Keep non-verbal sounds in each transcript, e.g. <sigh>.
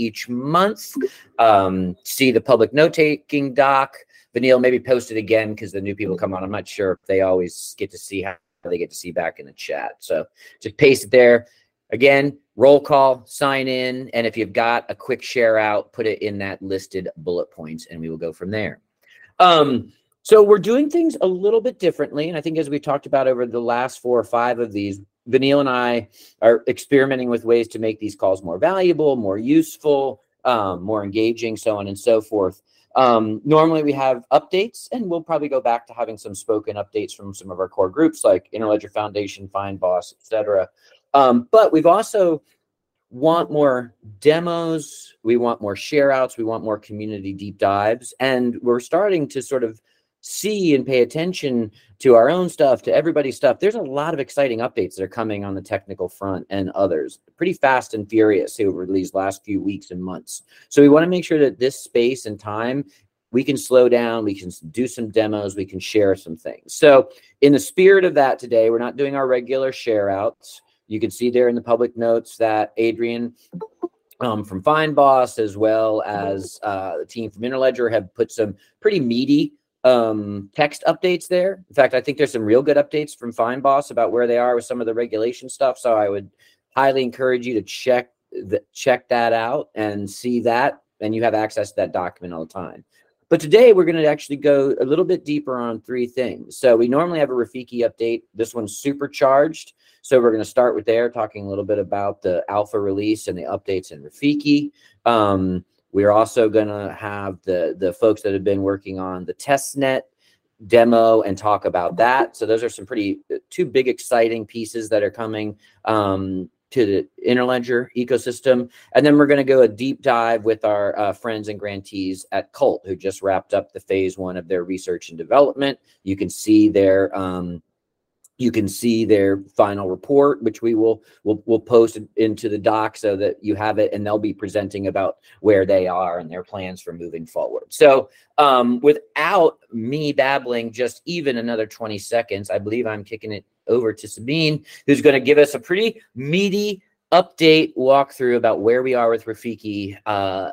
each month. Um, see the public note taking doc. Vanille, maybe post it again because the new people come on. I'm not sure if they always get to see how they get to see back in the chat. So just paste it there. Again, roll call, sign in, and if you've got a quick share out, put it in that listed bullet points, and we will go from there. Um, so we're doing things a little bit differently, and I think as we talked about over the last four or five of these, Vanille and I are experimenting with ways to make these calls more valuable, more useful, um, more engaging, so on and so forth. Um, normally we have updates, and we'll probably go back to having some spoken updates from some of our core groups like Interledger Foundation, Fynbos, etc. Um, but we've also want more demos, we want more share outs, we want more community deep dives, and we're starting to sort of see and pay attention to our own stuff, to everybody's stuff. There's a lot of exciting updates that are coming on the technical front and others, pretty fast and furious over these last few weeks and months. So we want to make sure that this space and time we can slow down, we can do some demos, we can share some things. So in the spirit of that today, we're not doing our regular share outs. You can see there in the public notes that Adrian um, from Fynbos, as well as uh, the team from Interledger, have put some pretty meaty um, text updates there. In fact, I think there's some real good updates from Fynbos about where they are with some of the regulation stuff. So I would highly encourage you to check the, check that out and see that, and you have access to that document all the time. But today we're going to actually go a little bit deeper on three things. So we normally have a Rafiki update. This one's supercharged. So we're going to start with there, talking a little bit about the alpha release and the updates in Rafiki. Um, we're also going to have the the folks that have been working on the testnet demo and talk about that. So those are some pretty uh, two big exciting pieces that are coming um, to the Interledger ecosystem. And then we're going to go a deep dive with our uh, friends and grantees at Cult, who just wrapped up the phase one of their research and development. You can see their um, you can see their final report, which we will will will post into the doc so that you have it, and they'll be presenting about where they are and their plans for moving forward. So, um, without me babbling just even another twenty seconds, I believe I'm kicking it over to Sabine, who's going to give us a pretty meaty update walkthrough about where we are with Rafiki, uh,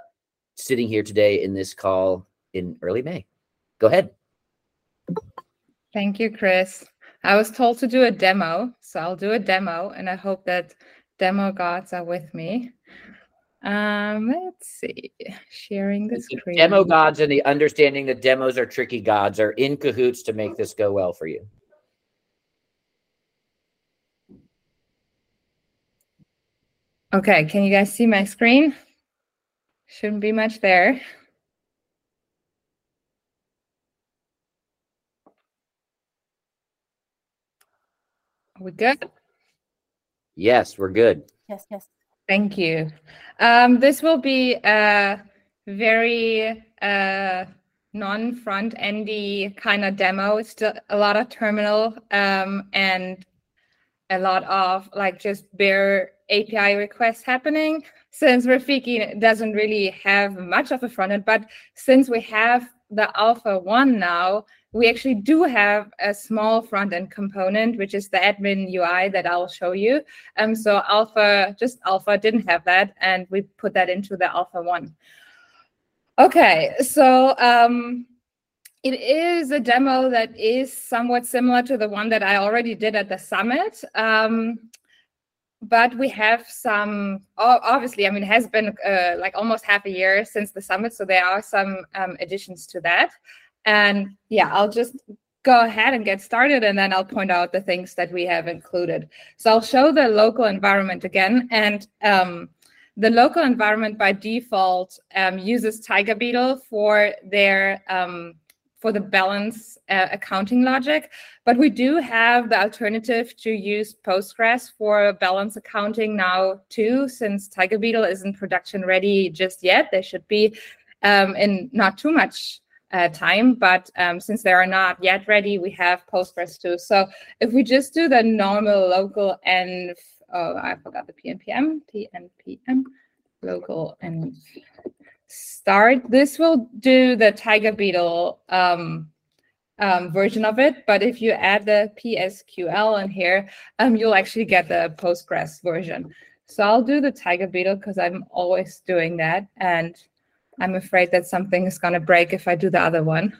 sitting here today in this call in early May. Go ahead. Thank you, Chris. I was told to do a demo, so I'll do a demo, and I hope that demo gods are with me. Um, let's see, sharing the screen. Demo gods and the understanding that demos are tricky gods are in cahoots to make this go well for you. Okay, can you guys see my screen? Shouldn't be much there. Are we good? Yes, we're good. Yes, yes. Thank you. Um, this will be a very uh, non-front endy kind of demo. It's still a lot of terminal um, and a lot of like just bare API requests happening. Since Rafiki doesn't really have much of a front end, but since we have the Alpha 1 now, we actually do have a small front end component, which is the admin UI that I'll show you. Um, so Alpha, just Alpha didn't have that, and we put that into the Alpha 1. Okay, so um, it is a demo that is somewhat similar to the one that I already did at the summit. Um, but we have some obviously i mean it has been uh, like almost half a year since the summit so there are some um, additions to that and yeah, I'll just go ahead and get started and then I'll point out the things that we have included. So I'll show the local environment again. And um, the local environment by default um, uses Tiger Beetle for their um, for the balance uh, accounting logic, but we do have the alternative to use Postgres for balance accounting now too, since Tiger Beetle isn't production ready just yet. They should be um, in not too much uh, time, but um, since they are not yet ready, we have Postgres too. So if we just do the normal local and oh, I forgot the PNPM, PNPM, local and start. This will do the Tiger Beetle um, um, version of it, but if you add the PSQL in here, um, you'll actually get the Postgres version. So I'll do the tiger beetle because I'm always doing that. And I'm afraid that something is going to break if I do the other one.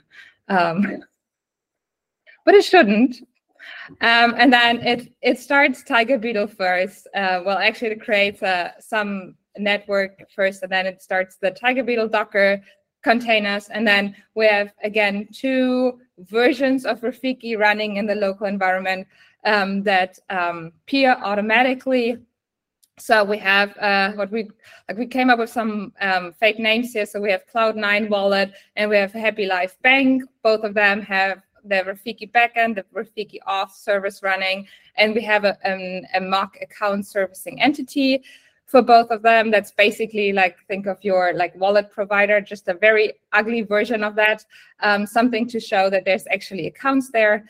Um, <laughs> but it shouldn't. Um, and then it it starts Tiger Beetle first. Uh, well, actually, it creates uh, some network first, and then it starts the Tiger Beetle Docker containers. And then we have again two versions of Rafiki running in the local environment um, that um, peer automatically. So we have uh, what we like. We came up with some um, fake names here. So we have Cloud9 Wallet and we have Happy Life Bank. Both of them have the Rafiki backend, the Rafiki auth service running, and we have a, a mock account servicing entity for both of them. That's basically like think of your like wallet provider, just a very ugly version of that, um, something to show that there's actually accounts there.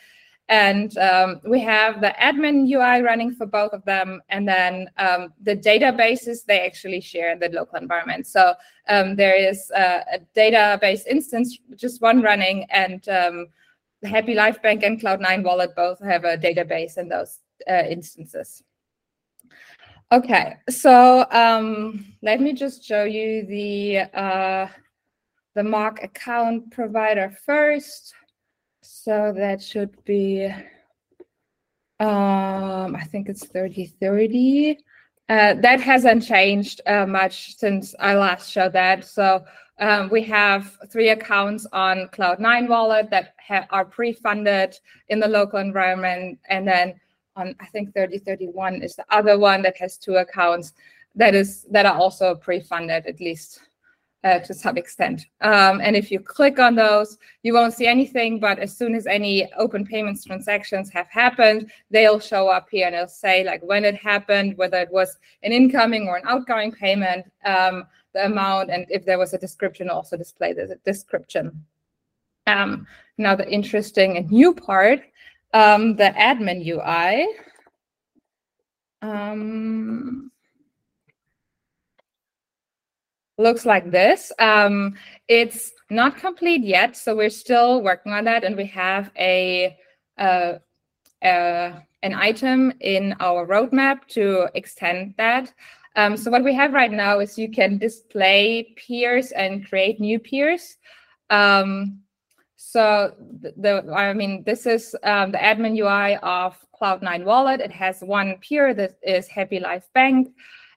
And um, we have the admin UI running for both of them, and then um, the databases they actually share in the local environment. So um, there is a, a, database instance, just one running, and um, Happy Life Bank and Cloud9 Wallet both have a database in those uh, instances. Okay, so um, let me just show you the uh, the mock account provider first. So that should be, um, I think it's 3030. Uh, that hasn't changed uh, much since I last showed that. So um, we have three accounts on Cloud9 Wallet that are pre-funded in the local environment, and then on I think 3031 is the other one that has two accounts that is that are also pre-funded at least uh, to some extent. Um, and if you click on those, you won't see anything. But as soon as any open payments transactions have happened, they'll show up here and it'll say like when it happened, whether it was an incoming or an outgoing payment. Um, the amount, and if there was a description, also display the description. Um, now the interesting and new part, um, the admin UI. Um, looks like this. Um, it's not complete yet, so we're still working on that, and we have a, a, a an item in our roadmap to extend that. Um, so what we have right now is you can display peers and create new peers. Um, so the, I mean, this is um, the admin UI of Cloud9 Wallet. It has one peer that is Happy Life Bank.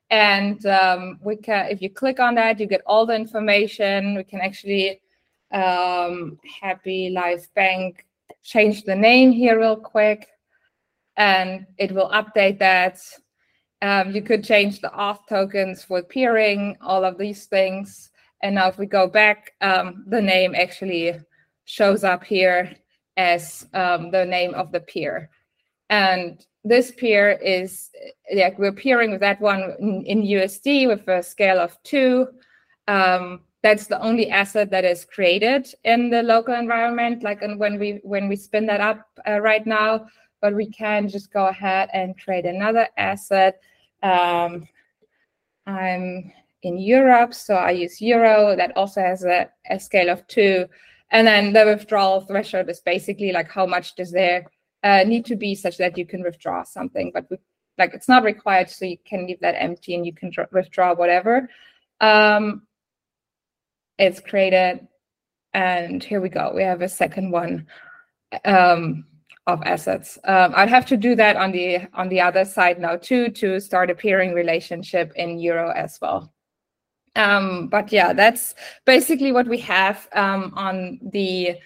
And um, we can, if you click on that, you get all the information. We can actually um, Happy Life Bank change the name here real quick, and it will update that um, you could change the auth tokens for peering, all of these things. And now if we go back, um, the name actually shows up here as um, the name of the peer. And this peer is like we're peering with that one in, in USD with a scale of two. Um, that's the only asset that is created in the local environment. Like and when we when we spin that up uh, right now, but we can just go ahead and create another asset um, I'm in Europe, so I use euro. That also has a, a scale of two. And then the withdrawal threshold is basically like how much does there uh, need to be such that you can withdraw something, but like it's not required, so you can leave that empty and you can withdraw whatever. Um, it's created, and here we go. We have a second one. Um, of assets. Um, I'd have to do that on the on the other side now too to start a peering relationship in Euro as well. Um, but yeah, that's basically what we have um, on the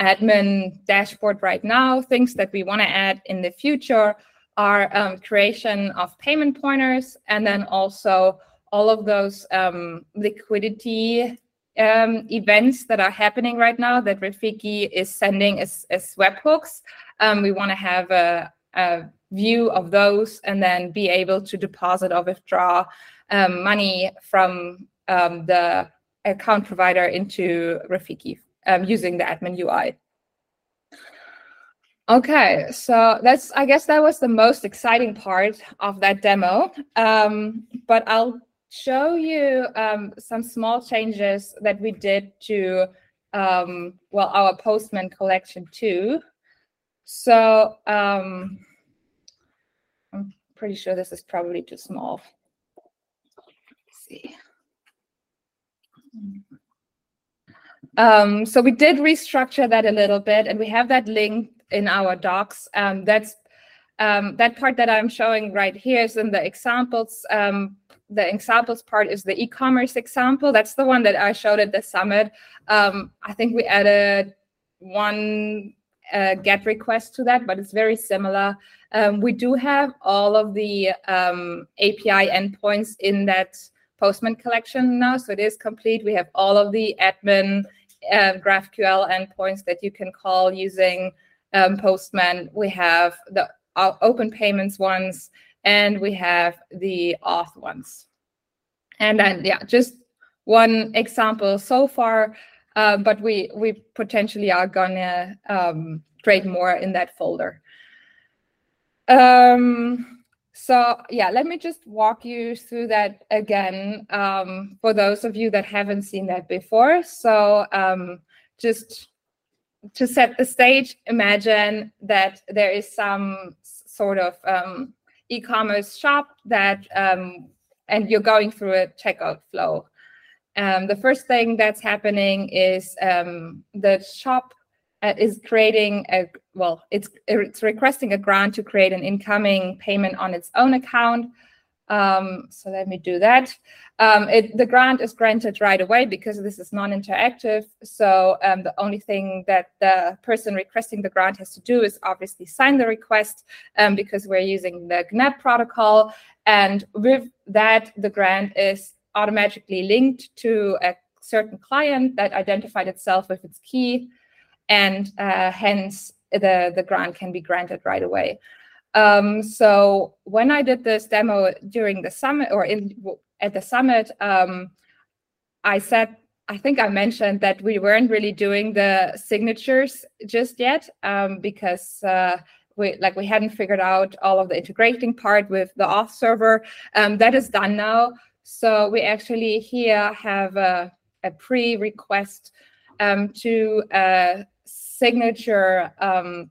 admin dashboard right now. Things that we want to add in the future are um, creation of payment pointers and then also all of those um, liquidity um, events that are happening right now that Rafiki is sending as, as webhooks. Um, we want to have a, a, view of those and then be able to deposit or withdraw um, money from um, the account provider into Rafiki um, using the admin UI. Okay, so that's I guess that was the most exciting part of that demo. Um, but I'll show you um, some small changes that we did to um, well our Postman collection too. So I'm pretty sure this is probably too small. See. Um, so we did restructure that a little bit, and we have that link in our docs. Um, that's um, that part that I'm showing right here is in the examples. Um, the examples part is the e-commerce example. That's the one that I showed at the summit. Um, I think we added one uh, GET request to that, but it's very similar. Um, we do have all of the API endpoints in that Postman collection now, so it is complete. We have all of the admin uh, GraphQL endpoints that you can call using um, Postman. We have the uh, open payments ones, and we have the auth ones. And then, yeah, just one example so far, uh, but we we potentially are gonna um, create more in that folder. Um, so yeah, let me just walk you through that again um, for those of you that haven't seen that before. So um, just to set the stage, imagine that there is some sort of um, e-commerce shop that, um, and you're going through a checkout flow. Um, the first thing that's happening is um, the shop uh, is creating a well, it's it's requesting a grant to create an incoming payment on its own account. Um, so let me do that. Um, it, the grant is granted right away because this is non-interactive. So um, the only thing that the person requesting the grant has to do is obviously sign the request um, because we're using the GNAP protocol. And with that, the grant is automatically linked to a certain client that identified itself with its key. And uh, hence, the, the grant can be granted right away. Um, so when I did this demo during the summit or in at the summit, um, I said, I think I mentioned that we weren't really doing the signatures just yet um, because uh, we like we hadn't figured out all of the integrating part with the auth server. Um, that is done now. So we actually here have a, a pre-request um, to a signature um,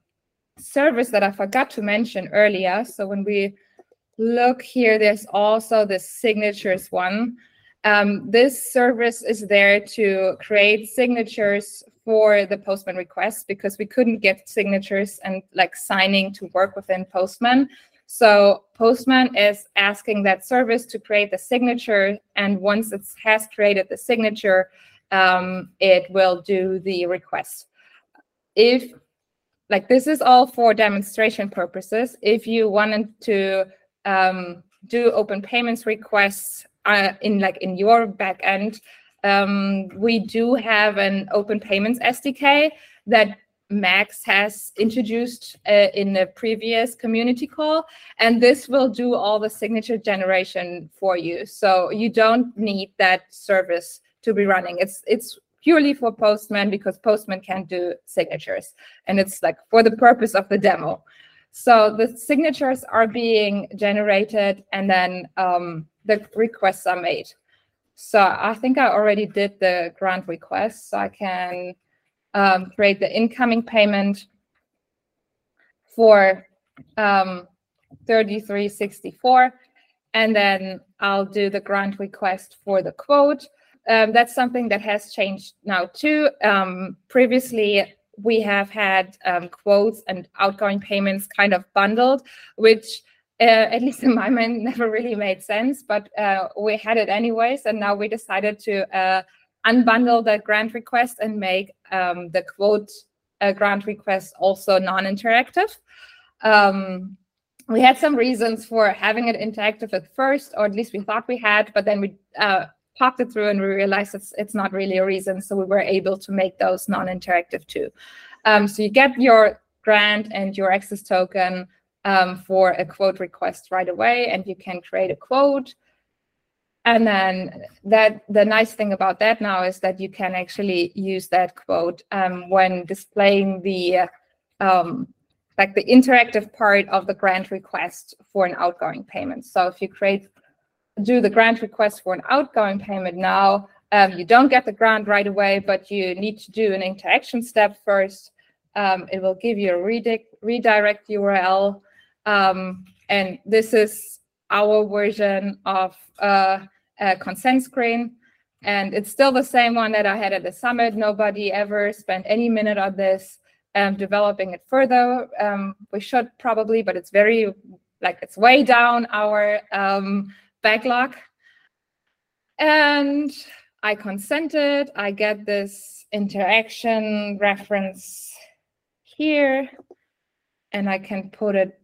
service that I forgot to mention earlier. So when we look here, there's also the signatures one. Um, this service is there to create signatures for the Postman requests because we couldn't get signatures and like signing to work within Postman. So Postman is asking that service to create the signature, and once it has created the signature, um, it will do the request. If like this is all for demonstration purposes. If you wanted to um, do open payments requests uh, in like in your backend, um, we do have an open payments SDK that Max has introduced uh, in a previous community call, and this will do all the signature generation for you. So you don't need that service to be running. It's it's purely for Postman because Postman can't do signatures. And it's like for the purpose of the demo. So the signatures are being generated and then um, the requests are made. So I think I already did the grant request. So I can um, create the incoming payment for um, 3364. And then I'll do the grant request for the quote um, that's something that has changed now too. Um, previously, we have had um, quotes and outgoing payments kind of bundled, which uh, at least in my mind <laughs> never really made sense, but uh, we had it anyways. And now we decided to uh, unbundle the grant request and make um, the quote uh, grant request also non-interactive. Um, we had some reasons for having it interactive at first, or at least we thought we had, but then we uh, talked it through and we realized it's, it's not really a reason. So we were able to make those non-interactive too. Um, so you get your grant and your access token um, for a quote request right away, and you can create a quote. And then that the nice thing about that now is that you can actually use that quote um, when displaying the um, like the interactive part of the grant request for an outgoing payment. So if you create do the grant request for an outgoing payment now, um, you don't get the grant right away, but you need to do an interaction step first. Um, it will give you a redirect, URL. Um, and this is our version of uh, uh, consent screen. And it's still the same one that I had at the summit. Nobody ever spent any minute on this. Um, developing it further. Um, we should probably, but it's very like it's way down our um, backlog. And I consented. I get this interaction reference here, and I can put it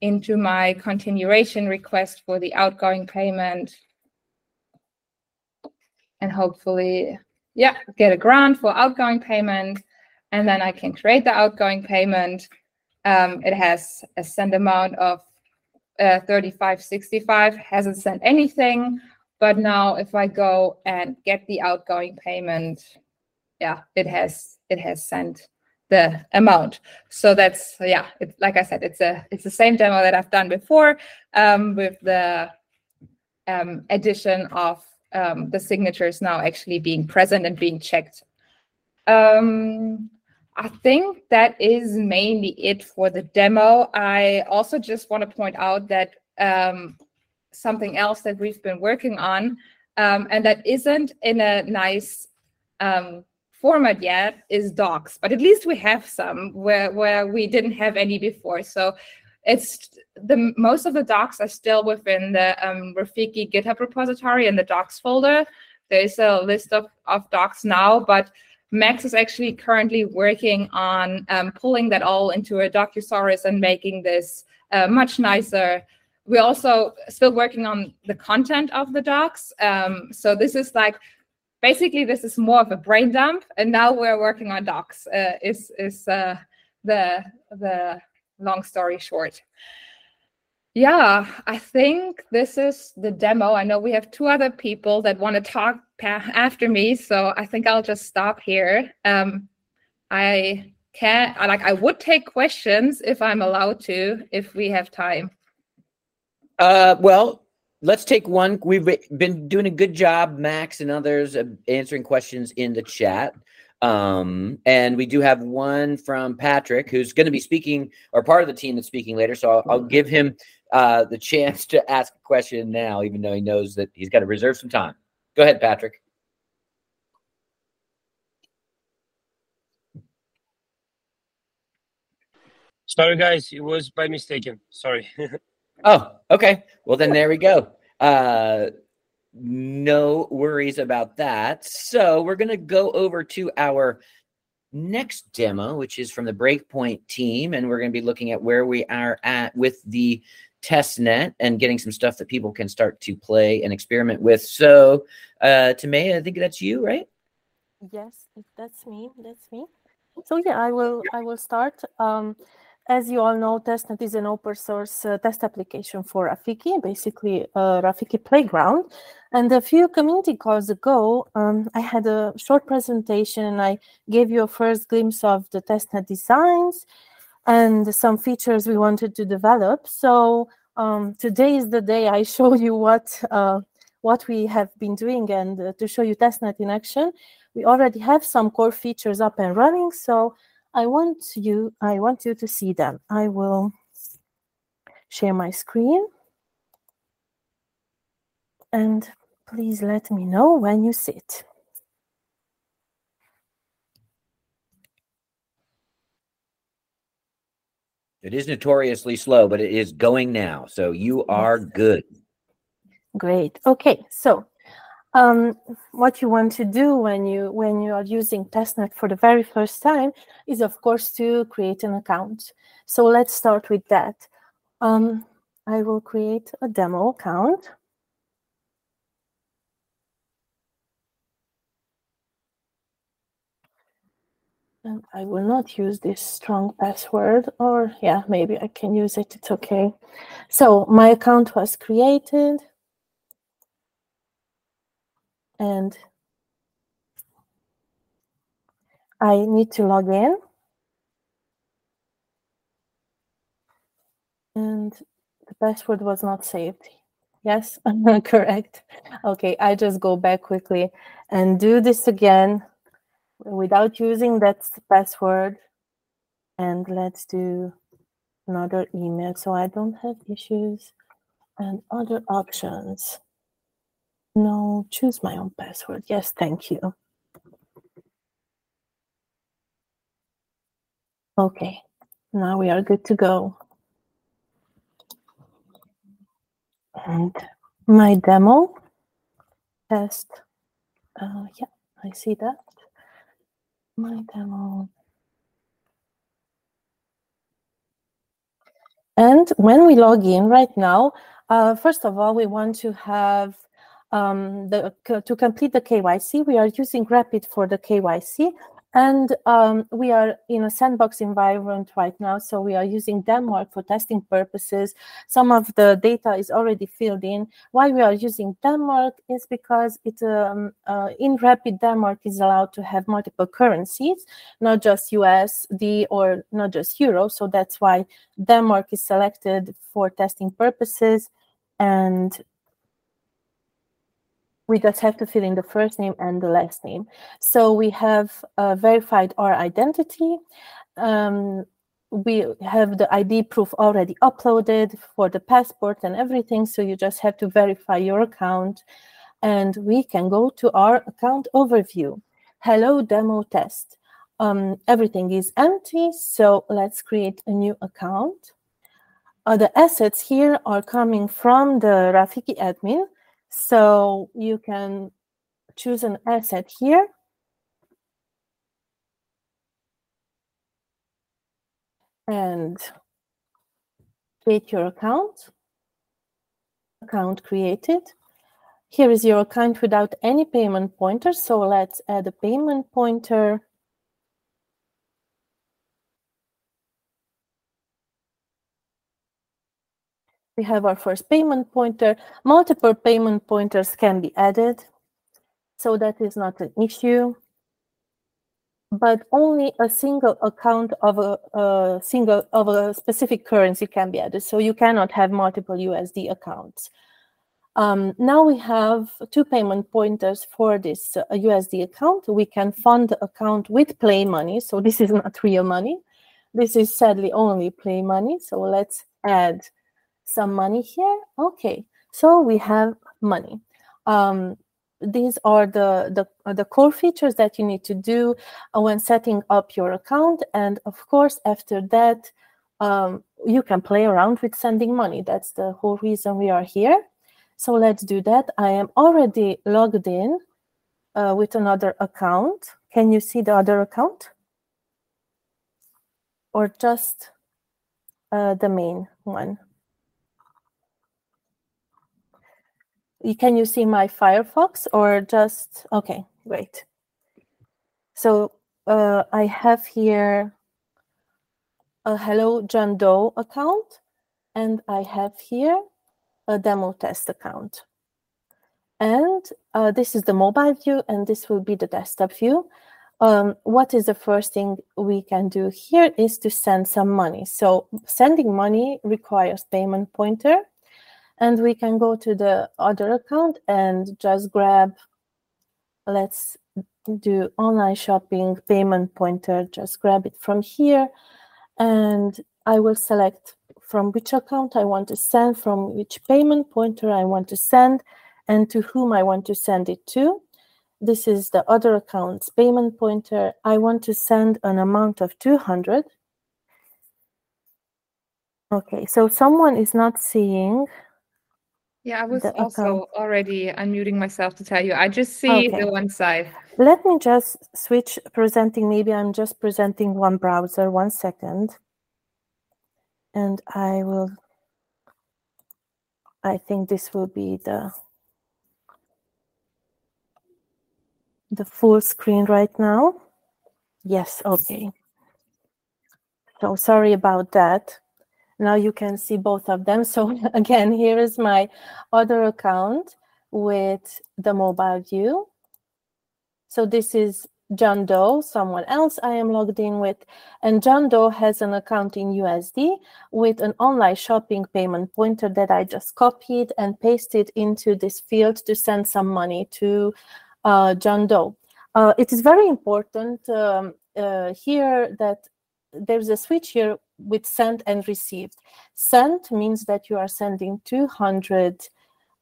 into my continuation request for the outgoing payment and hopefully, yeah, get a grant for outgoing payment. And then I can create the outgoing payment. Um, it has a send amount of uh, 3565, hasn't sent anything. But now if I go and get the outgoing payment, yeah, it has it has sent the amount. So that's yeah, it's like I said, it's a it's the same demo that I've done before um, with the um, addition of um, the signatures now actually being present and being checked. Um, I think that is mainly it for the demo. I also just want to point out that um, something else that we've been working on um, and that isn't in a nice um, format yet is docs, but at least we have some where where we didn't have any before. So it's the most of the docs are still within the um, Rafiki GitHub repository in the docs folder. There's a list of, of docs now, but Max is actually currently working on um, pulling that all into a Docusaurus and making this uh, much nicer. We're also still working on the content of the docs. Um, so this is like basically this is more of a brain dump, and now we're working on docs. Uh, is is uh, the the long story short. Yeah, I think this is the demo. I know we have two other people that want to talk after me, so I think I'll just stop here. Um, I can like I would take questions if I'm allowed to, if we have time. Uh, well, let's take one. We've been doing a good job, Max and others, answering questions in the chat. Um, and we do have one from Patrick, who's going to be speaking or part of the team that's speaking later. So I'll, I'll give him uh, the chance to ask a question now, even though he knows that he's got to reserve some time. Go ahead, Patrick. Sorry, guys, it was by mistaken. Sorry. <laughs> oh, okay. Well, then there we go. Uh, no worries about that. So we're going to go over to our next demo, which is from the Breakpoint team. And we're going to be looking at where we are at with the test net and getting some stuff that people can start to play and experiment with. So, uh, Timea, I think that's you, right? Yes, that's me. That's me. So yeah, I will. I will start. Um, as you all know, testnet is an open source uh, test application for Rafiki, basically a Rafiki playground. And a few community calls ago, um, I had a short presentation and I gave you a first glimpse of the testnet designs and some features we wanted to develop. So um, today is the day I <laughs> show you what uh, what we have been doing and uh, to show you testnet in action. We already have some core features up and running. So I want you I want you to see them. I will share my screen. And please let me know when you see it. It is notoriously slow, but it is going now. So you are good. Great. Okay. So um, what you want to do when you when you are using testnet for the very first time is of course to create an account so let's start with that um, i will create a demo account and i will not use this strong password or yeah maybe i can use it it's okay so my account was created and I need to log in. And the password was not saved. Yes, <laughs> correct. Okay, I just go back quickly and do this again without using that password. And let's do another email so I don't have issues and other options. No, choose my own password. Yes, thank you. Okay, now we are good to go. And my demo test, uh, yeah, I see that. My demo. And when we log in right now, uh, first of all, we want to have um, the, to complete the KYC. We are using Rapyd for the KYC. And um, we are in a sandbox environment right now, so we are using Denmark for testing purposes. Some of the data is already filled in. Why we are using Denmark is because it um, uh, in Rapyd Denmark is allowed to have multiple currencies, not just USD or not just Euro. So that's why Denmark is selected for testing purposes. And we just have to fill in the first name and the last name. So we have uh, verified our identity. Um, we have the ID proof already uploaded for the passport and everything. So you just have to verify your account and we can go to our account overview. Hello demo test. Um, everything is empty. So let's create a new account. Uh, the assets here are coming from the Rafiki admin. So you can choose an asset here. And create your account. Account created. Here is your account without any payment pointer. So let's add a payment pointer. We have our first payment pointer. Multiple payment pointers can be added, so that is not an issue. But only a single account of a, a single of a specific currency can be added. So you cannot have multiple USD accounts. Um, now we have two payment pointers for this uh, USD account. We can fund the account with play money. So this is not real money. This is sadly only play money. So let's add some money here. Okay, so we have money. Um, these are the, the, the core features that you need to do uh, when setting up your account. And of course, after that, um, you can play around with sending money. That's the whole reason we are here. So let's do that. I am already logged in uh, with another account. Can you see the other account? Or just uh, the main one? Can you see my Firefox or just, okay, great. So uh, I have here a Hello John Doe account, and I have here a demo test account. And uh, this is the mobile view, and this will be the desktop view. Um, what is the first thing we can do here is to send some money. So sending money requires payment pointer and we can go to the other account and just grab let's do online shopping payment pointer. Just grab it from here. And i will select from which account i want to send from which payment pointer i want to send and to whom i want to send it to. This is the other account's payment pointer. I want to send an amount of 200 okay so someone is not seeing yeah, I was also account. already unmuting myself to tell you. I just see okay. the one side. Let me just switch presenting. Maybe I'm just presenting one browser. One second. And I will, I think this will be the, the full screen right now. Yes, okay. So sorry about that. Now you can see both of them. So <laughs> again, here is my other account with the mobile view. So this is John Doe, someone else I am logged in with. And John Doe has an account in USD with an online shopping payment pointer that I just copied and pasted into this field to send some money to uh, John Doe. Uh, it is very important um, uh, here that there's a switch here with sent and received. Sent means that you are sending 200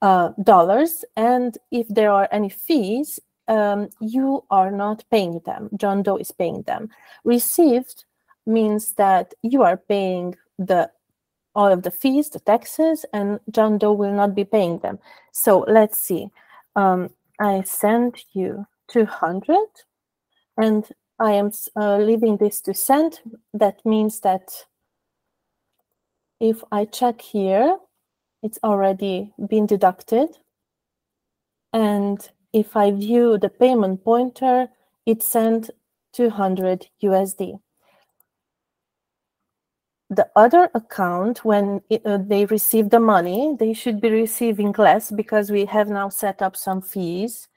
uh, dollars, and if there are any fees, um, you are not paying them. John Doe is paying them. Received means that you are paying the all of the fees, the taxes, and John Doe will not be paying them. So let's see. Um, I send you 200 and I am uh, leaving this to send. That means that if I check here, it's already been deducted. And if I view the payment pointer, it sent 200 USD. The other account, when it, uh, they receive the money, they should be receiving less because we have now set up some fees.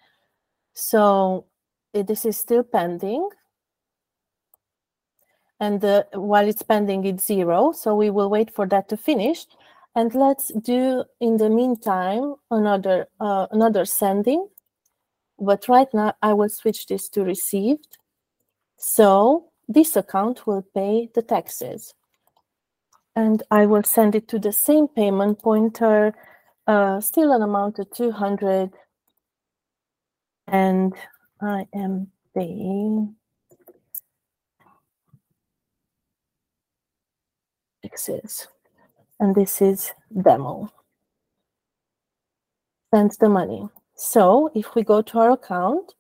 So this is still pending. And while it's pending, it's zero. So we will wait for that to finish. And let's do, in the meantime, another uh, another sending. But right now, I will switch this to received. So this account will pay the taxes. And I will send it to the same payment pointer, uh, still an amount of 200. And I am paying taxes and this is demo. Send the money. So if we go to our account,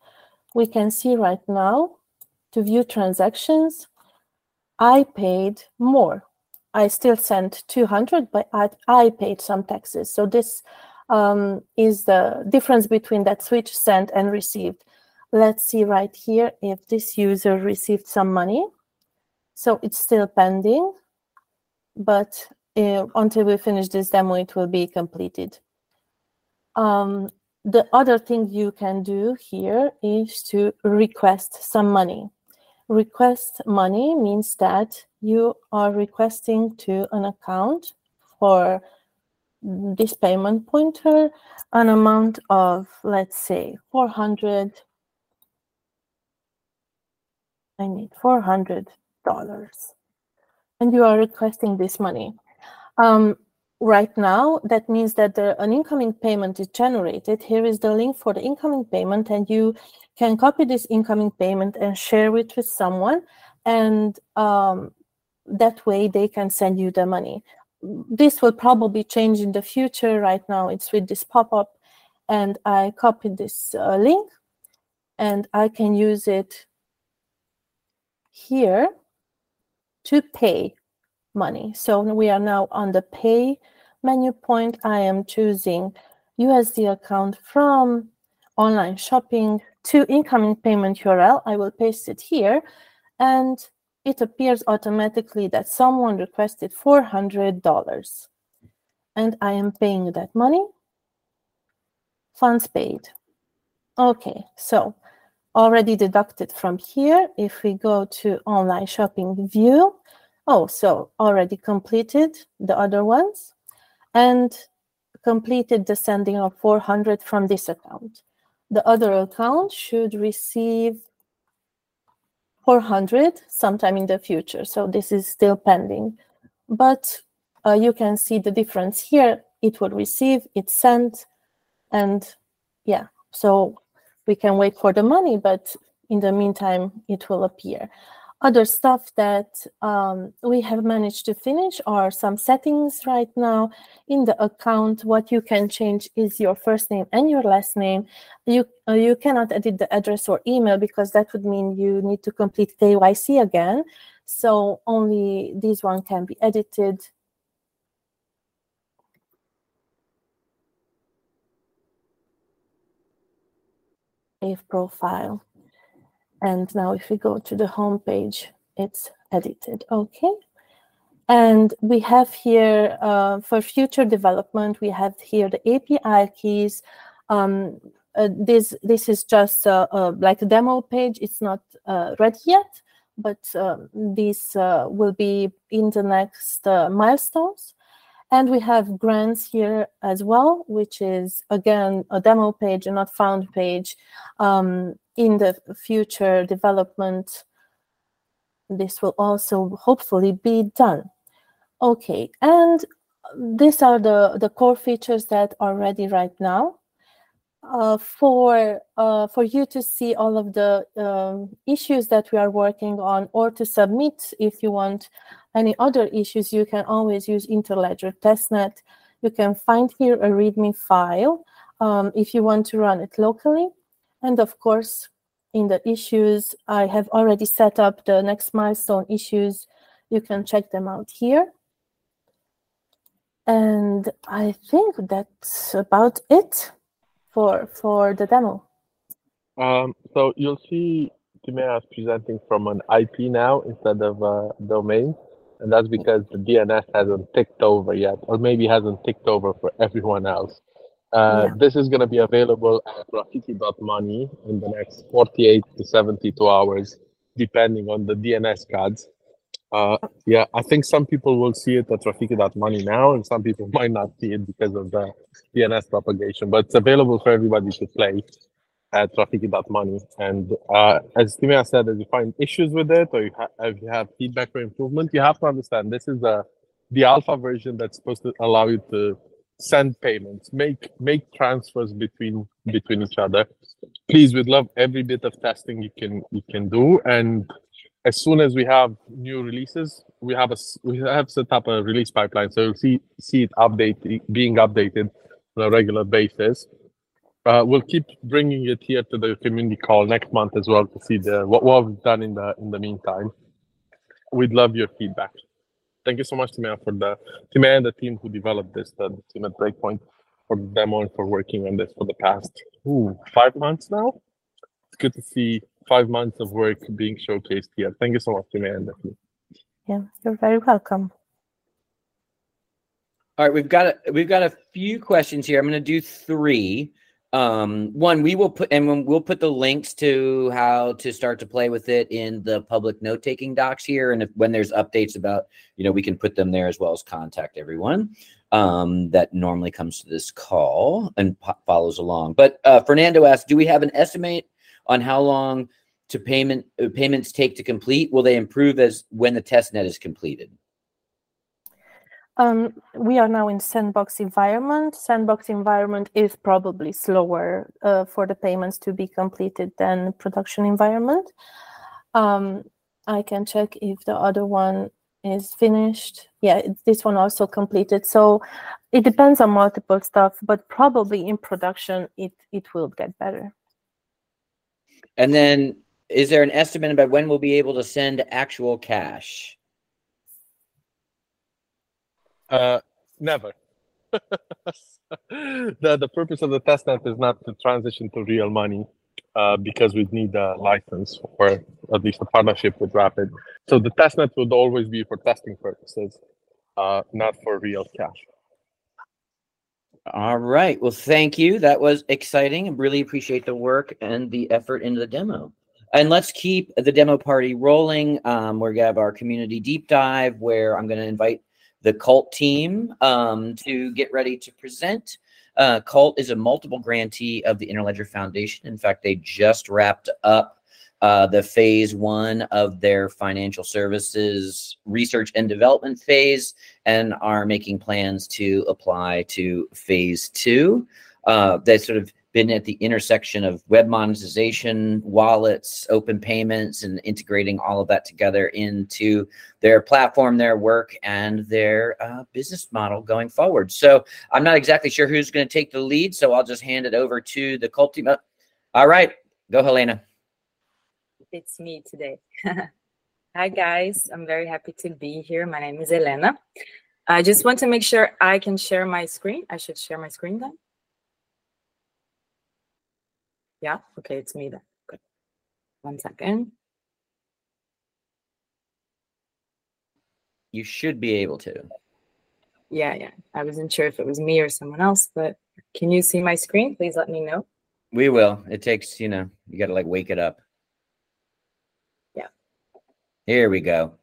we can see right now to view transactions, I paid more. I still sent 200, but I, I paid some taxes. So this um, is the difference between that switch sent and received. Let's see right here if this user received some money. So it's still pending, but uh, until we finish this demo, it will be completed. Um, the other thing you can do here is to request some money. Request money means that you are requesting to an account for this payment pointer an amount of, let's say, 400. I need $400. And you are requesting this money. Um, right now, that means that the, an incoming payment is generated. Here is the link for the incoming payment, and you can copy this incoming payment and share it with someone, and um, that way they can send you the money. This will probably change in the future. Right now, it's with this pop-up, and I copied this uh, link, and I can use it here to pay money. So we are now on the pay menu point. I am choosing USD account from online shopping to incoming payment URL. I will paste it here and it appears automatically that someone requested $400 and I am paying that money. Funds paid. Okay, so already deducted from here. If we go to online shopping view, Oh, so already completed the other ones and completed the sending of 400 from this account. The other account should receive 400 sometime in the future. So this is still pending. But uh, you can see the difference here. It will receive, it's sent, and yeah, so we can wait for the money, but in the meantime, it will appear. Other stuff that um, we have managed to finish are some settings right now in the account. What you can change is your first name and your last name. You uh, you cannot edit the address or email because that would mean you need to complete KYC again. So only this one can be edited. Save profile. And now if we go to the home page, it's edited. Okay. And we have here uh, for future development, we have here the API keys. Um, uh, this this is just uh, uh like a demo page. It's not uh, ready yet, but um, these uh, will be in the next milestones. And we have grants here as well, which is again a demo page, not found page. Um, in the future development, this will also hopefully be done. Okay, and these are the, the core features that are ready right now. Uh, for uh, for you to see all of the um, issues that we are working on or to submit if you want any other issues you can always use interledger testnet. You can find here a readme file um, if you want to run it locally. And of course in the issues i have already set up the next milestone issues. You can check them out here. And i think that's about it for for the demo? Um, so you'll see Timea's presenting from an IP now instead of a domain, and that's because the DNS hasn't ticked over yet, or maybe hasn't ticked over for everyone else. Uh, yeah. This is going to be available at rafiki.money in the next 48 to 72 hours, depending on the DNS cards. Uh, yeah, I think some people will see it at rafiki.money now, and some people <laughs> might not see it because of the DNS propagation. But it's available for everybody to play at rafiki.money. And uh, as Timea said, if you find issues with it or you if you have feedback for improvement, you have to understand this is a the alpha version that's supposed to allow you to send payments, make make transfers between between each other. Please, we'd love every bit of testing you can you can do, and as soon as we have new releases, we have a we have set up a release pipeline, so you'll see see it update being updated on a regular basis. Uh, we'll keep bringing it here to the community call next month as well to see the what, what we've done in the in the meantime. We'd love your feedback. Thank you so much, Timea, for the Timea and the team who developed this, the, the team at Breakpoint, for the demo and for working on this for the past ooh, five months now. It's good to see five months of work being showcased here. Thank you so much, Amanda. Yeah, you're very welcome. All right, we've got a, we've got a few questions here. I'm going to do three. Um, one, we will put and we'll put the links to how to start to play with it in the public note taking docs here. And if when there's updates about, you know, we can put them there as well as contact everyone um, that normally comes to this call and po- follows along. But uh, Fernando asked, do we have an estimate on how long to payment uh, payments take to complete? Will they improve as when the test net is completed? Um, we are now in sandbox environment. Sandbox environment is probably slower uh, for the payments to be completed than production environment. Um, I can check if the other one is finished. Yeah, this one also completed. So it depends on multiple stuff, but probably in production it it will get better. And then is there an estimate about when we'll be able to send actual cash? Uh, never. <laughs> the the purpose of the testnet is not to transition to real money, uh, because we need a license or at least a partnership with Rapyd. So the testnet would always be for testing purposes, uh, not for real cash. All right. Well, thank you. That was exciting. I really appreciate the work and the effort into the demo. And let's keep the demo party rolling. Um, we're going to have our community deep dive where I'm going to invite the cult team um, to get ready to present. Uh, cult is a multiple grantee of the Interledger Foundation. In fact, they just wrapped up uh, the phase one of their financial services research and development phase and are making plans to apply to phase two. Uh, they've sort of been at the intersection of web monetization, wallets, open payments, and integrating all of that together into their platform, their work, and their uh, business model going forward. So I'm not exactly sure who's going to take the lead, so I'll just hand it over to the cult team. All right, go Helena it's me today. <laughs> Hi, guys. I'm very happy to be here. My name is Elena. I just want to make sure I can share my screen. I should share my screen then. Yeah, okay, it's me then. Good. One second. You should be able to. Yeah, yeah. I wasn't sure if it was me or someone else, but can you see my screen? Please let me know. We will. It takes, you know, you got to like wake it up. Here we go.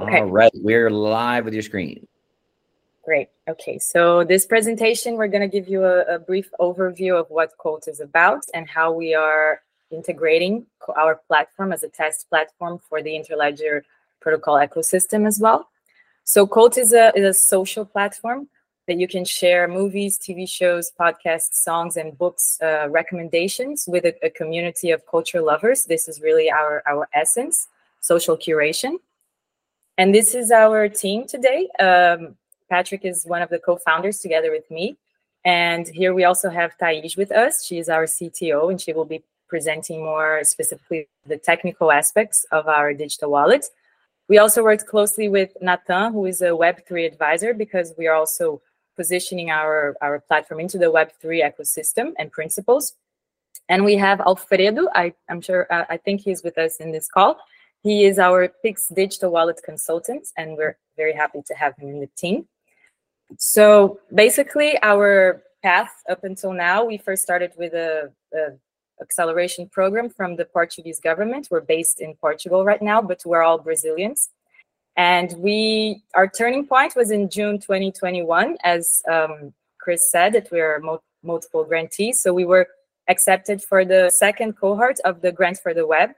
Okay. All right, we're live with your screen. Great. Okay, so this presentation, we're going to give you a, a, brief overview of what Cult is about and how we are integrating our platform as a test platform for the Interledger protocol ecosystem as well. So Cult is a, is a social platform that you can share movies, TV shows, podcasts, songs, and books uh, recommendations with a, a, community of culture lovers. This is really our, our essence, social curation. And this is our team today. Um, Patrick is one of the co-founders together with me. And here we also have Thais with us. She is our CTO, and she will be presenting more specifically the technical aspects of our digital wallet. We also worked closely with Nathan, who is a Web3 advisor, because we are also positioning our, our platform into the Web3 ecosystem and principles. And we have Alfredo, I, am sure, uh, I think he's with us in this call. He is our Pix digital wallet consultant, and we're very happy to have him in the team. So basically, our path up until now, we first started with a, a acceleration program from the Portuguese government. We're based in Portugal right now, but we're all Brazilians. And we, our turning point was in June 2021, as um, Chris said, that we are mo- multiple grantees. So we were accepted for the second cohort of the Grant for the Web.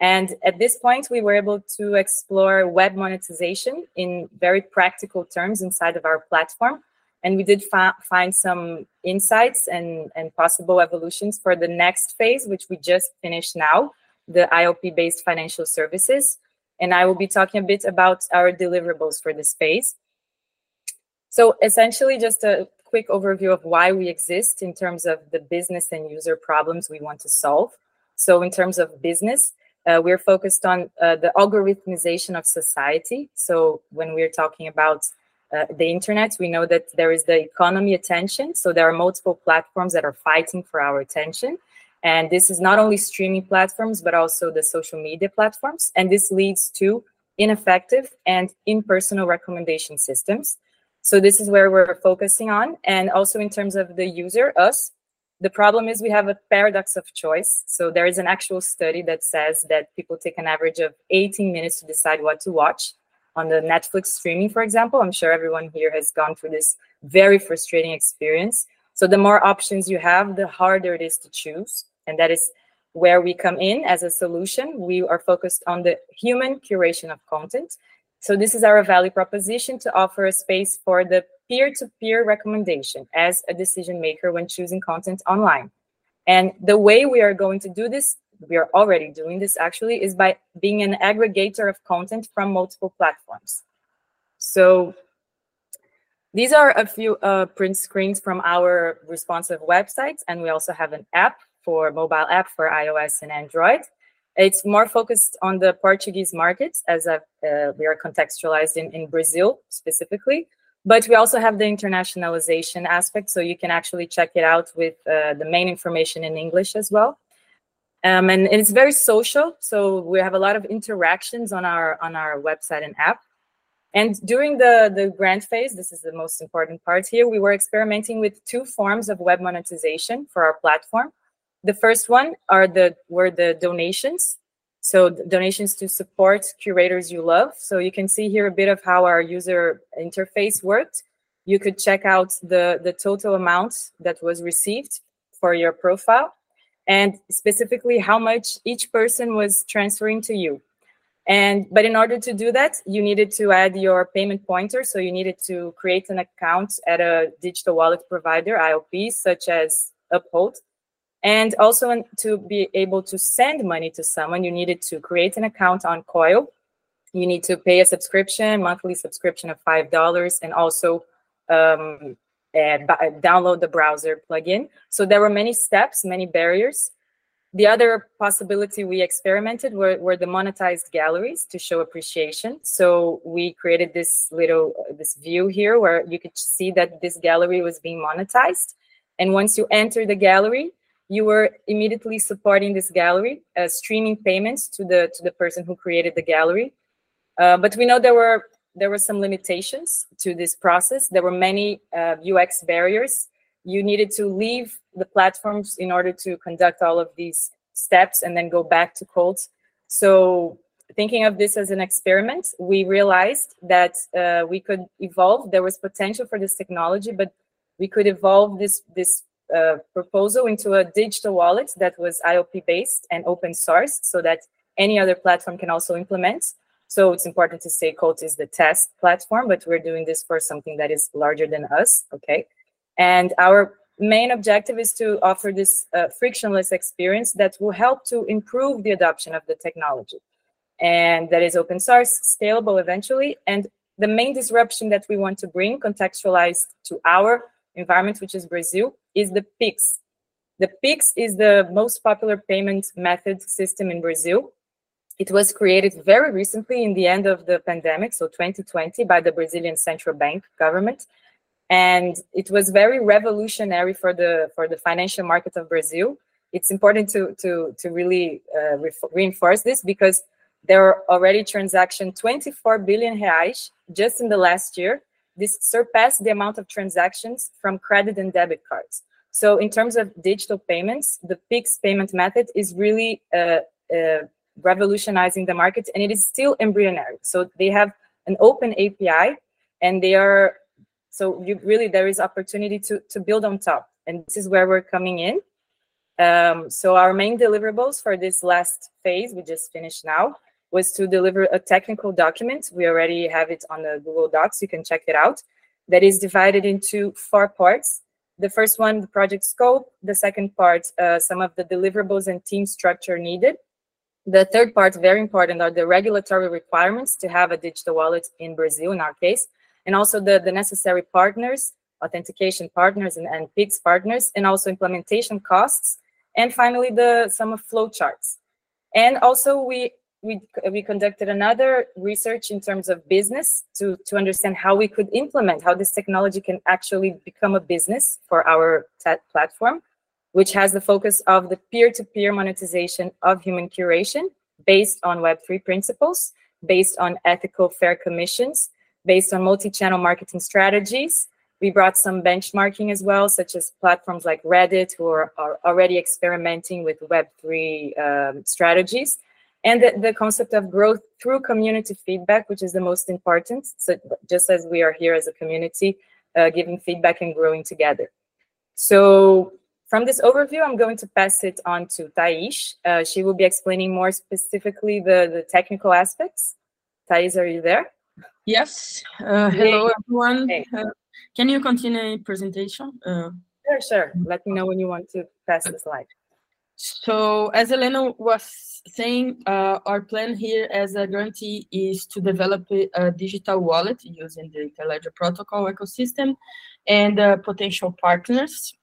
And at this point, we were able to explore web monetization in very practical terms inside of our platform and we did fa- find some insights and, and possible evolutions for the next phase which we just finished now the ILP based financial services and i will be talking a bit about our deliverables for this phase so essentially just a quick overview of why we exist in terms of the business and user problems we want to solve so in terms of business uh, we're focused on uh, the algorithmization of society so when we're talking about uh, the internet. We know that there is the economy attention. So there are multiple platforms that are fighting for our attention. And this is not only streaming platforms, but also the social media platforms. And this leads to ineffective and impersonal recommendation systems. So this is where we're focusing on. And also in terms of the user, us, the problem is we have a paradox of choice. So there is an actual study that says that people take an average of 18 minutes to decide what to watch on the Netflix streaming, for example. I'm sure everyone here has gone through this very frustrating experience. So the more options you have, the harder it is to choose. And that is where we come in as a solution. We are focused on the human curation of content. So this is our value proposition to offer a space for the peer-to-peer recommendation as a decision maker when choosing content online. And the way we are going to do this we are already doing this actually, is by being an aggregator of content from multiple platforms. So these are a few uh, print screens from our responsive websites, and we also have an app for mobile app for iOS and Android. It's more focused on the Portuguese markets, as uh, we are contextualized in, in Brazil specifically. But we also have the internationalization aspect, so you can actually check it out with uh, the main information in English as well. Um, and, and, it's very social. So we have a lot of interactions on our on our website and app. And during the the grant phase, this is the most important part here. We were experimenting with two forms of web monetization for our platform. The first one are the were the donations. So donations to support curators you love. So you can see here a bit of how our user interface worked. You could check out the the total amount that was received for your profile and specifically how much each person was transferring to you. And but in order to do that, you needed to add your payment pointer. So you needed to create an account at a digital wallet provider, ILP, such as Uphold. And also to be able to send money to someone, you needed to create an account on Coil. You need to pay a subscription, monthly subscription of five dollars, and also um, download the browser plugin. So there were many steps, many barriers. The other possibility we experimented were, were the monetized galleries to show appreciation. So we created this little this view here where you could see that this gallery was being monetized. And once you enter the gallery, you were immediately supporting this gallery, uh, streaming payments to the to the person who created the gallery. Uh, but we know there were there were some limitations to this process. There were many uh, UX barriers. You needed to leave the platforms in order to conduct all of these steps and then go back to Cult. So, thinking of this as an experiment, we realized that uh, we could evolve. There was potential for this technology, but we could evolve this this uh, proposal into a digital wallet that was ILP based and open source, so that any other platform can also implement. So it's important to say Cult is the test platform, but we're doing this for something that is larger than us. Okay. And our main objective is to offer this uh, frictionless experience that will help to improve the adoption of the technology. And that is open source, scalable eventually. And the main disruption that we want to bring, contextualized to our environment, which is Brazil, is the PIX. The PIX is the most popular payment method system in Brazil. It was created very recently in the end of the pandemic, so 2020, by the Brazilian Central Bank government and it was very revolutionary for the for the financial market of Brazil. It's important to to to really uh, re reinforce this because there are already transaction 24 billion reais just in the last year. This surpassed the amount of transactions from credit and debit cards. So in terms of digital payments, the PIX payment method is really uh, uh, revolutionizing the market, and it is still embryonic. So they have an open API, and they are so you really there is opportunity to to build on top, and this is where we're coming in. Um, so our main deliverables for this last phase we just finished now was to deliver a technical document. We already have it on the Google Docs. You can check it out. That is divided into four parts. The first one, the project scope. The second part, uh, some of the deliverables and team structure needed. The third part, very important, are the regulatory requirements to have a digital wallet in Brazil, in our case and also the, the necessary partners, authentication partners and, and PIX partners, and also implementation costs. And finally, the some of flow charts. And also we we, we conducted another research in terms of business to, to understand how we could implement how this technology can actually become a business for our platform, which has the focus of the peer-to-peer monetization of human curation based on Web3 principles, based on ethical fair commissions, based on multi-channel marketing strategies. We brought some benchmarking as well, such as platforms like Reddit, who are, are already experimenting with Web3 um, strategies. And the, the concept of growth through community feedback, which is the most important. So just as we are here as a community, uh, giving feedback and growing together. So from this overview, I'm going to pass it on to Thais. Uh, she will be explaining more specifically the, the technical aspects. Thais, are you there? Yes. Uh, hello, everyone. Hey. Uh, can you continue presentation? Uh, sure, sure. Let me know when you want to pass the slide. So, as Elena was saying, uh, our plan here as a grantee is to develop a digital wallet using the Interledger protocol ecosystem and uh, potential partners,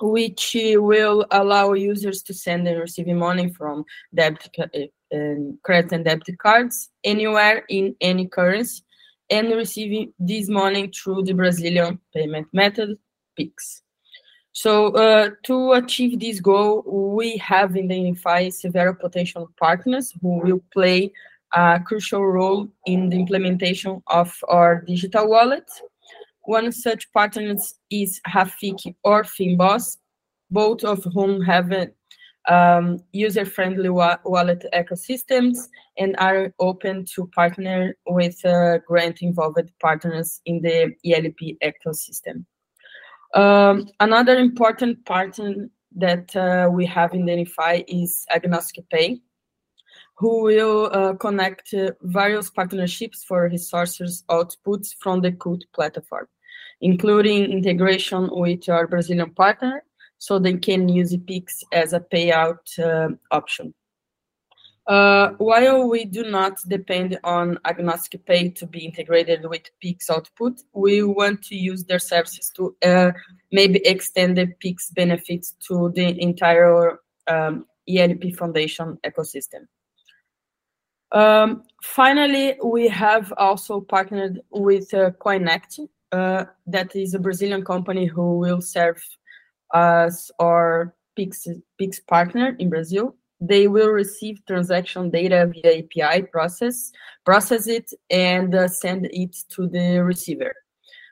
which will allow users to send and receive money from debit uh, and credit and debit cards anywhere in any currency and receiving this money through the Brazilian payment method, PIX. So uh, to achieve this goal, we have identified several potential partners who will play a crucial role in the implementation of our digital wallet. One such partner is Rafiki or Fynbos, both of whom have um, user-friendly wa wallet ecosystems and are open to partner with uh, grant-involved partners in the ILP ecosystem. Um, another important partner that uh, we have identified is Agnostic Pay, who will uh, connect uh, various partnerships for resources outputs from the Cult platform, including integration with our Brazilian partner so they can use PIX as a payout uh, option. Uh, while we do not depend on Agnostic Pay to be integrated with PIX output, we want to use their services to uh, maybe extend the PIX benefits to the entire um, ILP Foundation ecosystem. Um, finally, we have also partnered with uh, Coinect, uh, that is a Brazilian company who will serve as our PIX, PIX partner in Brazil. They will receive transaction data via API process, process it, and uh, send it to the receiver.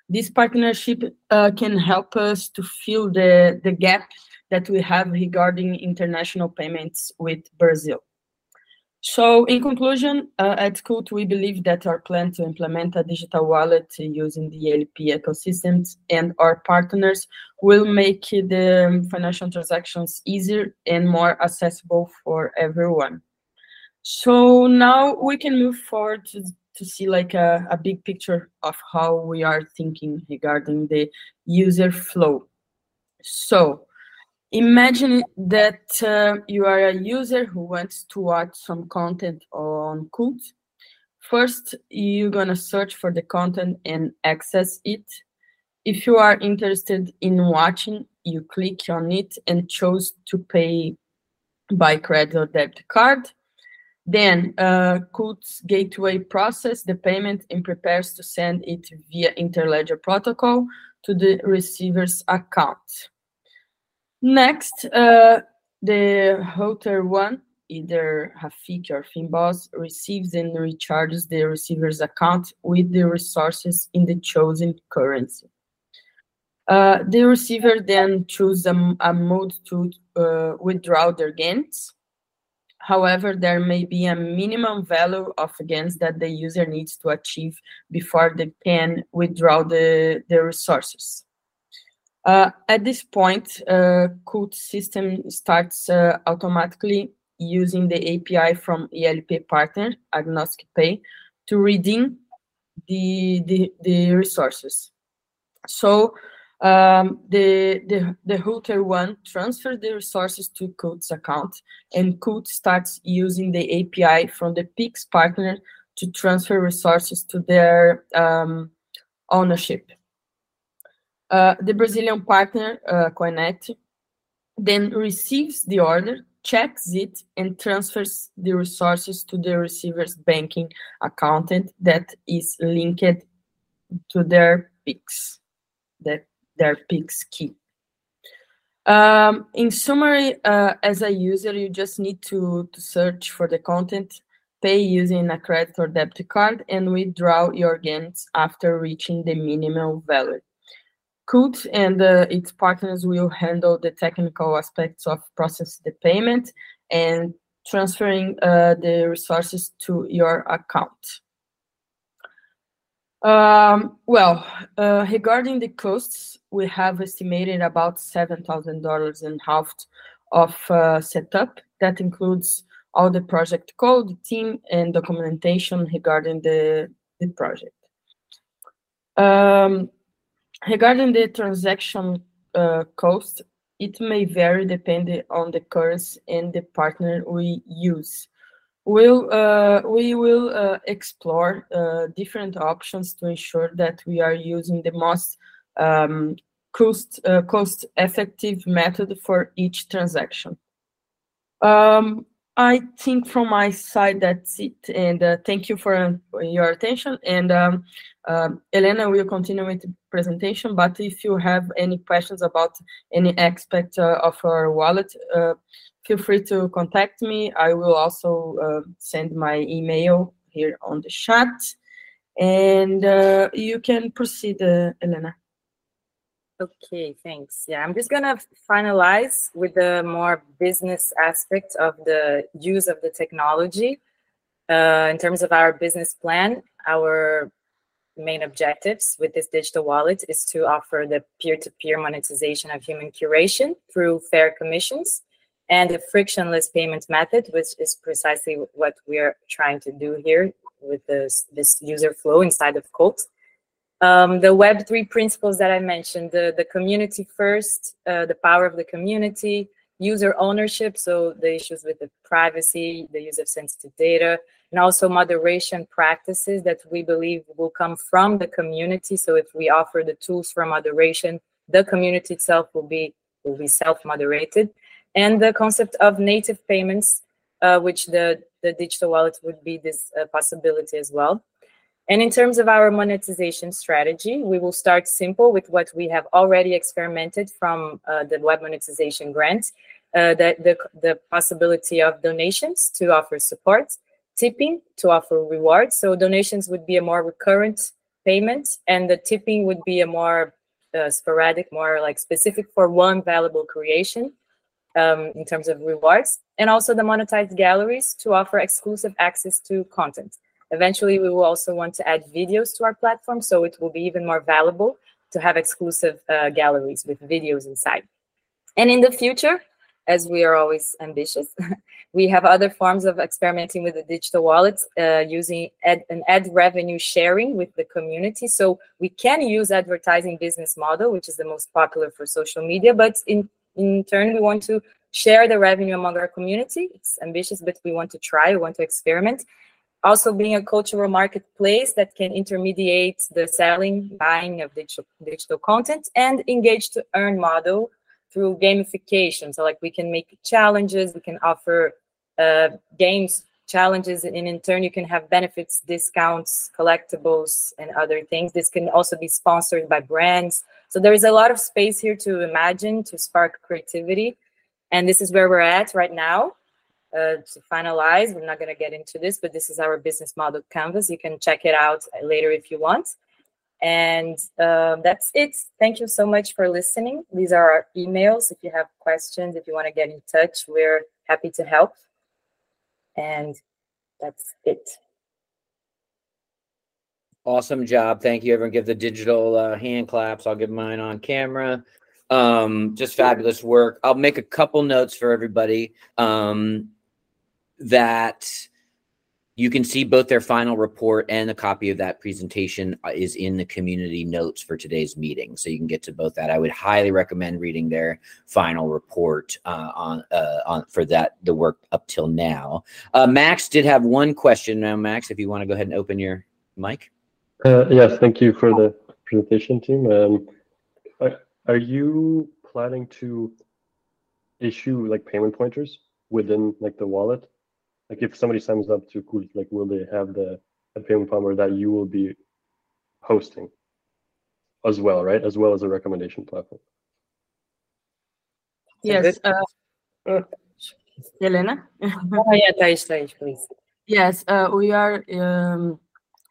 This partnership uh, can help us to fill the, the gap that we have regarding international payments with Brazil. So in conclusion, uh, at Cult, we believe that our plan to implement a digital wallet using the ILP ecosystems and our partners will make the financial transactions easier and more accessible for everyone. So now we can move forward to, to see like a, a big picture of how we are thinking regarding the user flow. So imagine that uh, you are a user who wants to watch some content on Cult. First, you're gonna search for the content and access it. If you are interested in watching, you click on it and choose to pay by credit or debit card. Then uh, Cult's gateway process the payment and prepares to send it via Interledger protocol to the receiver's account. Next, uh, the router one, either Rafiki or Fynbos, receives and recharges the receiver's account with the resources in the chosen currency. Uh, the receiver then chooses a, a mode to uh, withdraw their gains. However, there may be a minimum value of gains that the user needs to achieve before they can withdraw the, the resources. Uh, at this point, uh, Cult system starts uh, automatically using the API from ILP partner, Agnostic Pay, to redeem the, the, the resources. So um, the, the, the router one transfers the resources to Cult's account, and Cult starts using the API from the Pix partner to transfer resources to their um, ownership. Uh, the Brazilian partner, uh, Coinet, then receives the order, checks it, and transfers the resources to the receiver's banking accountant that is linked to their Pix. That their Pix key. Um, in summary, uh, as a user, you just need to, to search for the content, pay using a credit or debit card, and withdraw your gains after reaching the minimal value. Cult and uh, its partners will handle the technical aspects of processing the payment and transferring uh, the resources to your account. Um, well, uh, regarding the costs, we have estimated about $7,000 in half of uh, setup. That includes all the project code, team, and documentation regarding the, the project. Um, regarding the transaction uh, cost, it may vary depending on the currency and the partner we use. We'll, uh, we will uh, explore uh, different options to ensure that we are using the most um, cost, uh, cost effective method for each transaction. Um, I think from my side that's it, and uh, thank you for your attention. And um, uh, Elena will continue with the presentation, but if you have any questions about any aspect of our wallet, feel free to contact me. I will also uh, send my email here on the chat. And uh, you can proceed, uh, Elena. Okay, thanks. Yeah, I'm just gonna finalize with the more business aspect of the use of the technology. Uh, in terms of our business plan, our main objectives with this digital wallet is to offer the peer-to-peer monetization of human curation through fair commissions and a frictionless payment method, which is precisely what we are trying to do here with this, this user flow inside of Cult. Um, the Web3 principles that I mentioned, the, the community first, uh, the power of the community, user ownership, so the issues with the privacy, the use of sensitive data, and also moderation practices that we believe will come from the community. So if we offer the tools for moderation, the community itself will be will be self-moderated and the concept of native payments, uh, which the, the digital wallet would be this uh, possibility as well. And in terms of our monetization strategy, we will start simple with what we have already experimented from uh, the web monetization grant, uh, the, the, the possibility of donations to offer support, tipping to offer rewards. So donations would be a more recurrent payment, and the tipping would be a more uh, sporadic, more like specific for one valuable creation um, in terms of rewards, and also the monetized galleries to offer exclusive access to content. Eventually, we will also want to add videos to our platform, so it will be even more valuable to have exclusive uh, galleries with videos inside. And in the future, as we are always ambitious. <laughs> we have other forms of experimenting with the digital wallets uh, using ad, an ad revenue sharing with the community. So we can use advertising business model, which is the most popular for social media, but in, in turn, we want to share the revenue among our community. It's ambitious, but we want to try, we want to experiment. Also being a cultural marketplace that can intermediate the selling, buying of digital, digital content and engage to earn model through gamification. So like we can make challenges, we can offer uh, games challenges, and in turn you can have benefits, discounts, collectibles, and other things. This can also be sponsored by brands. So there is a lot of space here to imagine, to spark creativity. And this is where we're at right now. Uh, to finalize, we're not going to get into this, but this is our business model canvas. You can check it out later if you want. And um, that's it. Thank you so much for listening. These are our emails. If you have questions, if you want to get in touch, we're happy to help. And that's it. Awesome job. Thank you. Everyone give the digital uh, hand claps. I'll give mine on camera. Um, just fabulous work. I'll make a couple notes for everybody um, that you can see both their final report and a copy of that presentation uh, is in the community notes for today's meeting. So you can get to both that. I would highly recommend reading their final report uh, on uh, on for that the work up till now. Uh, Max did have one question now. Max, if you want to go ahead and open your mic. Uh, yes, thank you for the presentation, team. Um, are, are you planning to issue like payment pointers within like the wallet? Like if somebody signs up to cool like will they have the, the payment pointer that you will be hosting as well right? As well as a recommendation platform. Yes uh, uh, Helena oh yeah Thais, Thais, please. Yes uh, we are um,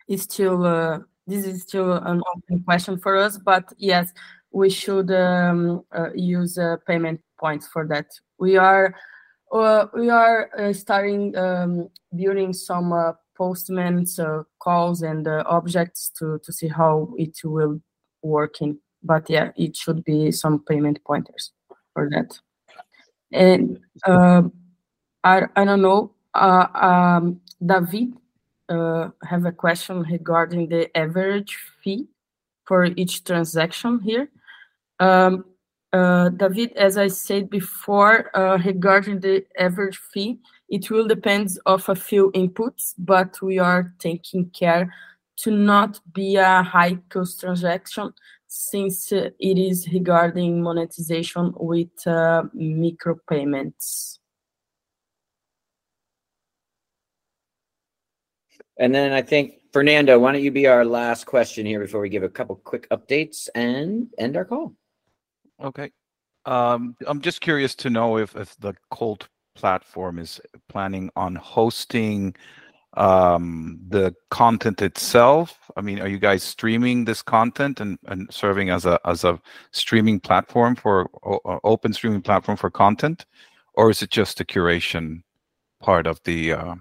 it's still uh, this is still an open question for us but yes we should um, uh, use uh, payment points for that. We are we are uh, starting um, building some uh, postmans uh, calls and uh, objects to to see how it will working. But yeah, it should be some payment pointers for that. And um, I I don't know. Uh, um, David have a question regarding the average fee for each transaction here. Um, uh, David, as I said before, uh, regarding the average fee, it will depend of a few inputs, but we are taking care to not be a high cost transaction since uh, it is regarding monetization with micropayments. And then I think Fernando, why don't you be our last question here before we give a couple quick updates and end our call? Okay. Um, I'm just curious to know if, if the Cult platform is planning on hosting um, the content itself. I mean, are you guys streaming this content and, and serving as a as a streaming platform for open streaming platform for content, or is it just the curation part of the uh,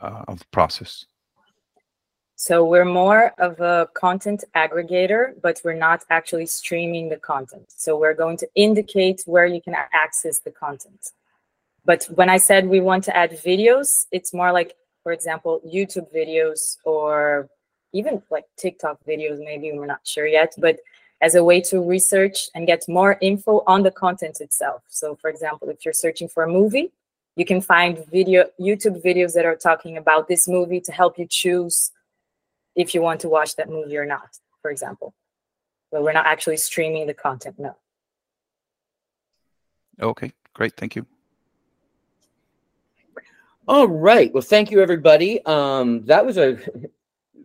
uh, of the process? So we're more of a content aggregator, but we're not actually streaming the content. So we're going to indicate where you can access the content. But when I said we want to add videos, it's more like, for example, YouTube videos or even like TikTok videos, maybe we're not sure yet, but as a way to research and get more info on the content itself. So for example, if you're searching for a movie, you can find video YouTube videos that are talking about this movie to help you choose if you want to watch that movie or not, for example. But we're not actually streaming the content, no. Okay, great. Thank you. All right. Well, thank you, everybody. Um, that was a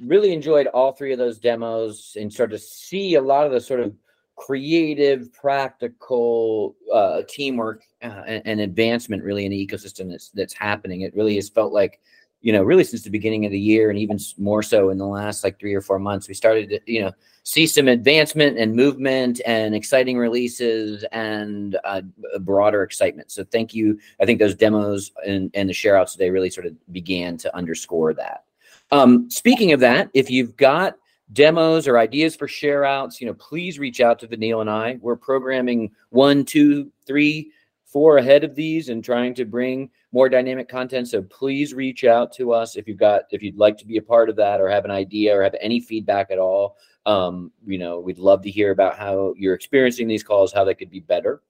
really enjoyed all three of those demos and sort of see a lot of the sort of creative, practical uh, teamwork uh, and, and, advancement really in the ecosystem that's that's happening. It really has felt like you know, really since the beginning of the year and even more so in the last like three or four months, we started to, you know, see some advancement and movement and exciting releases and uh, broader excitement. So thank you. I think those demos and, and the share outs today really sort of began to underscore that. Um, speaking of that, if you've got demos or ideas for share outs, you know, please reach out to Vanille and I. We're programming one, two, three, four ahead of these and trying to bring more dynamic content. So please reach out to us if you've got if you'd like to be a part of that or have an idea or have any feedback at all. Um, you know, we'd love to hear about how you're experiencing these calls, how they could be better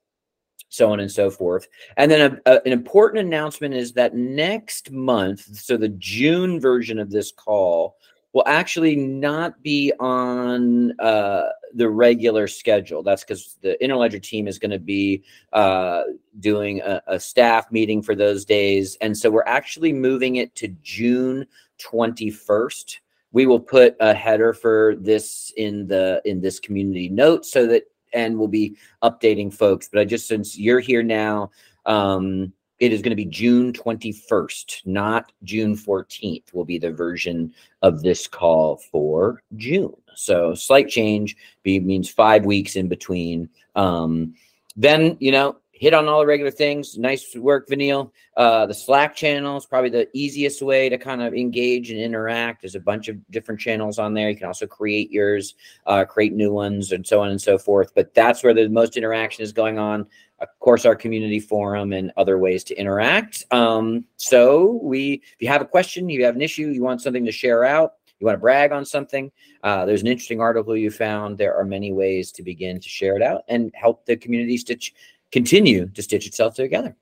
so on and so forth. And then a, a, an important announcement is that next month, so the June version of this call will actually not be on uh, the regular schedule. That's because the Interledger team is going to be uh, doing a, a, staff meeting for those days. And so we're actually moving it to June 21st. We will put a header for this in the in this community note so that and we'll be updating folks. But I just since you're here now, um, it is going to be June 21st, not June 14th, will be the version of this call for June. So slight change be, means five weeks in between. Um, then, you know, hit on all the regular things. Nice work, Vanille. Uh, the Slack channel is probably the easiest way to kind of engage and interact. There's a bunch of different channels on there. You can also create yours, uh, create new ones, and so on and so forth. But that's where the most interaction is going on. Of course, our community forum and other ways to interact. Um, so we, if you have a question, you have an issue, you want something to share out, you want to brag on something, uh, there's an interesting article you found. There are many ways to begin to share it out and help the community stitch continue to stitch itself together.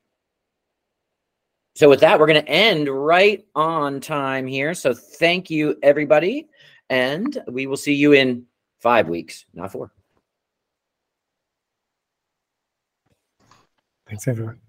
So with that, we're going to end right on time here. So thank you, everybody. And we will see you in five weeks, not four. Thanks, everyone.